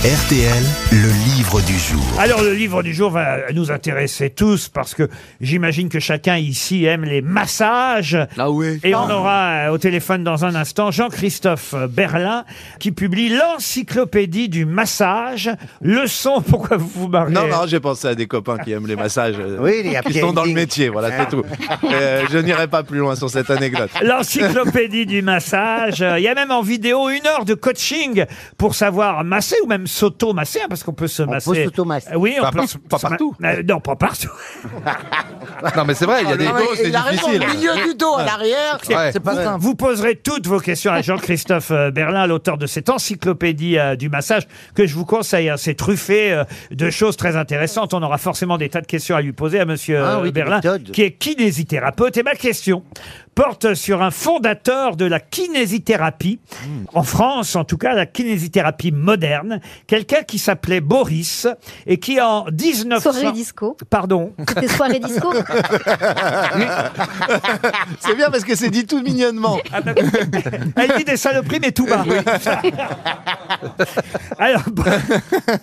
RTL, le livre du jour. Alors le livre du jour va nous intéresser tous parce que j'imagine que chacun ici aime les massages. Ah oui. Et on aura euh, au téléphone dans un instant Jean-Christophe Berlin qui publie l'encyclopédie du massage. Leçon, pourquoi vous vous marrez Non, non, j'ai pensé à des copains qui aiment les massages, euh, Oui, il y a qui sont dans le métier, voilà, c'est tout. Euh, je n'irai pas plus loin sur cette anecdote. L'encyclopédie du massage. Euh, Il y a même en vidéo une heure de coaching pour savoir masser ou même s'auto-masser, hein, parce qu'on peut se peut masser. s'auto-masser. Euh, Oui, on Pas peut par- se- pas se ma- partout. Euh, non, pas partout. Non, mais c'est vrai, il y a des Non, mais doses, c'est il a raison, difficile. au milieu du dos, à l'arrière, Ouais. c'est pas simple. Vous poserez toutes vos questions à Jean-Christophe euh, Berlin, l'auteur de cette encyclopédie euh, du massage que je vous conseille. hein. C'est truffé euh, de choses très intéressantes. On aura forcément des tas de questions à lui poser à Monsieur Ah euh, oui, des Berlin, méthodes. qui est kinésithérapeute. Et ma question porte sur un fondateur de la kinésithérapie, Hmm. en France en tout cas, la kinésithérapie moderne, quelqu'un qui s'appelait Boris et qui en 1900... Soirée disco. Pardon C'était soirée disco. C'est bien parce que c'est dit tout mignonnement. Ah bah, Elle dit des saloperies, mais tout bas. Alors,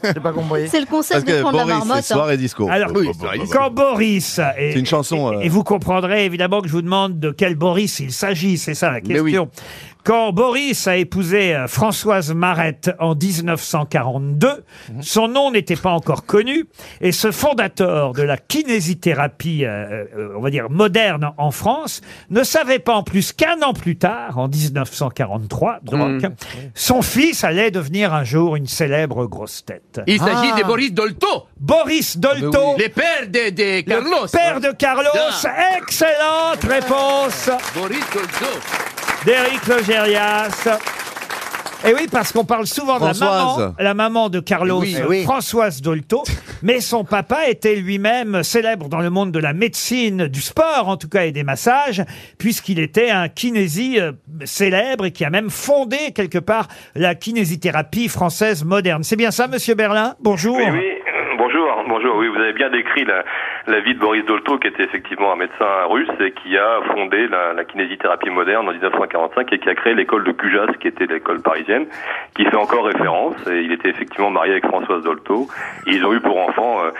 J'ai pas compris. C'est le Parce concept de prendre la Boris, c'est marmotte. hein. soirée disco. alors Oui, c'est quand Boris. Et, C'est une chanson, Et, euh. et vous comprendrez évidemment que je vous demande de quel Boris il s'agit, c'est ça la Mais oui. question. Quand Boris a épousé euh, Françoise Marette en 1942, Mhm. son nom n'était pas encore connu, et ce fondateur de la kinésithérapie, euh, euh, on va dire moderne en France, ne savait pas en plus qu'un an plus tard, en 1943, donc, Mhm. son fils allait devenir un jour une célèbre grosse tête. Il s'agit Ah. de Boris Dolto, Boris Dolto, le père de, de Carlos. père de Carlos, Ah. excellente réponse Boris Dolto. d'Éric Logérias. Et oui, parce qu'on parle souvent de la Françoise. maman, la maman de Carlos, Oui. euh, Oui. Françoise Dolto, mais son papa était lui-même célèbre dans le monde de la médecine, du sport en tout cas et des massages, puisqu'il était un kinési euh, célèbre et qui a même fondé quelque part la kinésithérapie française moderne. C'est bien ça, Monsieur Berlin? Bonjour. Oui, oui. Bonjour. Oui, vous avez bien décrit la, vie de Boris Dolto, qui était effectivement un médecin russe et qui a fondé la, kinésithérapie moderne en 1945 et qui a créé l'école de Cujas, qui était l'école parisienne, qui fait encore référence. Et il était effectivement marié avec Françoise Dolto. Ils ont eu pour enfant euh,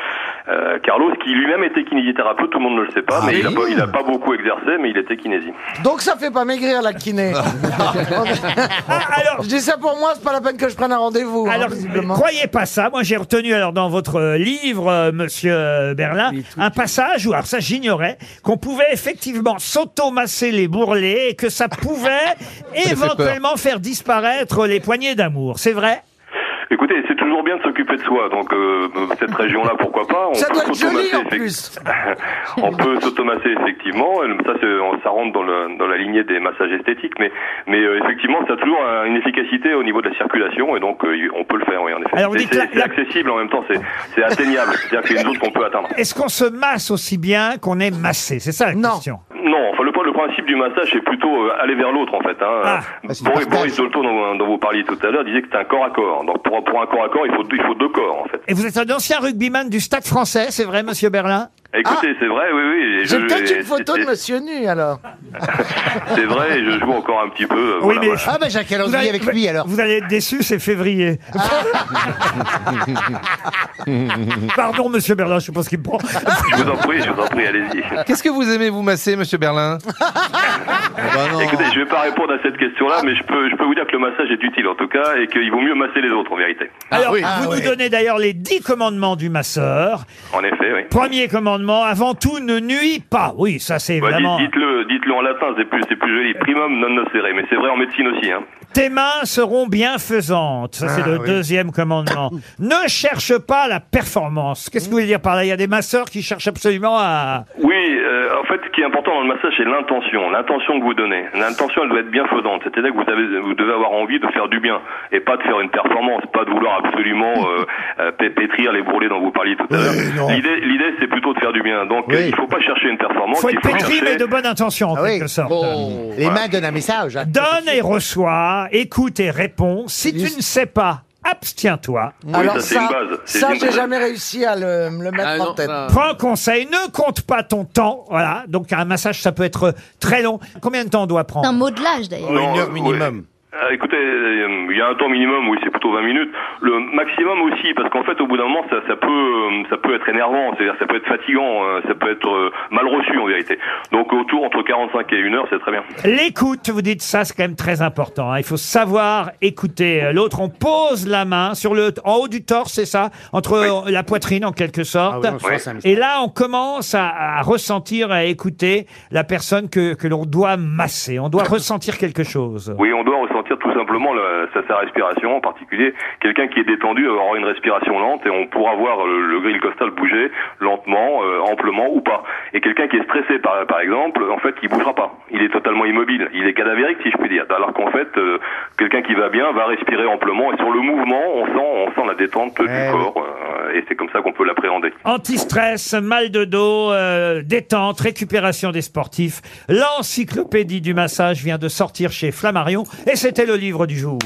euh, Carlos, qui lui-même était kinésithérapeute. Tout le monde ne le sait pas, mais il a, pas, il a pas beaucoup exercé, mais il était kinési. Donc ça fait pas maigrir la kiné. Ah, alors, je dis ça pour moi, c'est pas la peine que je prenne un rendez-vous. hein, Alors, croyez pas ça. Moi, j'ai retenu alors dans votre euh, livre, euh, Monsieur euh, Berlin, un passage où, alors ça, j'ignorais, qu'on pouvait effectivement s'automasser les bourrelets et que ça pouvait éventuellement faire disparaître les poignées d'amour. C'est vrai? Écoutez, c'est toujours bien de s'occuper de soi. Donc, euh, cette région-là, pourquoi pas On Ça peut doit être joli en plus. on peut s'automasser effectivement, ça, c'est- ça rentre dans, le, dans la lignée des massages esthétiques, mais, mais euh, effectivement, ça a toujours un- une efficacité au niveau de la circulation, et donc euh, on peut le faire, oui, en effet. C'est- la- accessible en même temps, c'est c'est atteignable, c'est-à-dire qu'il y a une zone qu'on peut atteindre. Est-ce qu'on se masse aussi bien qu'on est massé? C'est ça la Non. question. Non, enfin, le, le principe du massage, c'est plutôt euh, aller vers l'autre, en fait. Hein. Ah. Euh, Boris, Boris Dolto, dont, dont vous parliez tout à l'heure, disait que c'était un corps à corps. Donc, pour, pour un corps à corps, il faut, il faut deux corps, en fait. Et vous êtes un ancien rugbyman du Stade français, c'est vrai, Monsieur Berlin? Écoutez, c'est vrai, oui, oui. Ah. J'ai peut-être une photo de monsieur nu alors. C'est vrai, je joue encore un petit peu. euh, Oui, voilà, mais- voilà. Ah ben j'ai un Vous calendrier allez- avec lui alors. Vous allez être déçu, c'est février. Pardon, Monsieur Berlin, je ce qu'il me prend. Je vous en prie, je vous en prie, allez-y. Qu'est-ce que vous aimez vous masser, monsieur Berlin? Écoutez, je vais pas répondre à cette question-là, mais je peux, je peux vous dire que le massage est utile en tout cas, et qu'il vaut mieux masser les autres en vérité. Alors, oui. vous nous donnez d'ailleurs les dix commandements du masseur. En effet, oui. Premier commandement, avant tout, ne nuis pas. Oui, ça c'est Bah, évidemment. dites- dites-le, dites-le en latin, c'est plus, c'est plus joli. Primum non nocere, mais c'est vrai en médecine aussi. Hein. Tes mains seront bienfaisantes. Ça c'est le deuxième commandement. ne cherche pas la performance. Qu'est-ce que vous voulez dire par là? Il y a des masseurs qui cherchent absolument à. Oui, fait, ce qui est important dans le massage, c'est l'intention, l'intention que vous donnez. L'intention, elle doit être bienfaisante. C'est-à-dire que vous, avez, vous devez avoir envie de faire du bien et pas de faire une performance, pas de vouloir absolument euh, euh, pé- pétrir les brûlés dont vous parliez tout à l'heure. L'idée, l'idée, c'est plutôt de faire du bien. Donc, il faut pas chercher une performance. Faut il être faut pétri chercher... mais de bonne intention en Ah oui. quelque sorte. Les mains donnent un message. hein. Donne et reçois, écoute et réponds. Si tu ne sais pas, abstiens-toi. Oui, ça, c'est une base. C'est ça une j'ai base. jamais réussi à le, me le mettre Ah en non, tête. ça- Prends conseil, ne compte pas ton temps. Voilà. Donc un massage, ça peut être très long. Combien de temps on doit C'est un prendre modelage d'ailleurs. Non, Une heure euh, écoutez, euh, il y a un temps minimum, oui, c'est plutôt 20 minutes. Le maximum aussi, parce qu'en fait, au bout d'un moment, ça, ça peut, euh, ça peut être énervant, c'est-à-dire ça peut être fatigant, euh, ça peut être euh, mal reçu en vérité. Donc autour entre 45 et 1 heure, c'est très bien. L'écoute, vous dites ça, c'est quand même très important. hein. Il faut savoir écouter l'autre. On pose la main sur le, en haut du torse, c'est ça, entre la poitrine en quelque sorte. Ah oui, on Et là, on commence à, à ressentir, à écouter la personne que, que l'on doit masser. On doit ressentir quelque chose. Oui, on doit simplement la- sa, sa respiration, en particulier quelqu'un qui est détendu va avoir une respiration lente et on pourra voir le, le grille costal bouger lentement, euh, amplement ou pas. Et quelqu'un qui est stressé, par, par exemple, en fait, il bougera pas. Il est totalement immobile. Il est cadavérique, si je puis dire. Alors qu'en fait, euh, quelqu'un qui va bien va respirer amplement et sur le mouvement, on sent, on sent la détente Eh du oui. corps euh, et c'est comme ça qu'on peut l'appréhender. Anti-stress, mal de dos, euh, détente, récupération des sportifs. L'encyclopédie du massage vient de sortir chez Flammarion et c'était le livre du jour.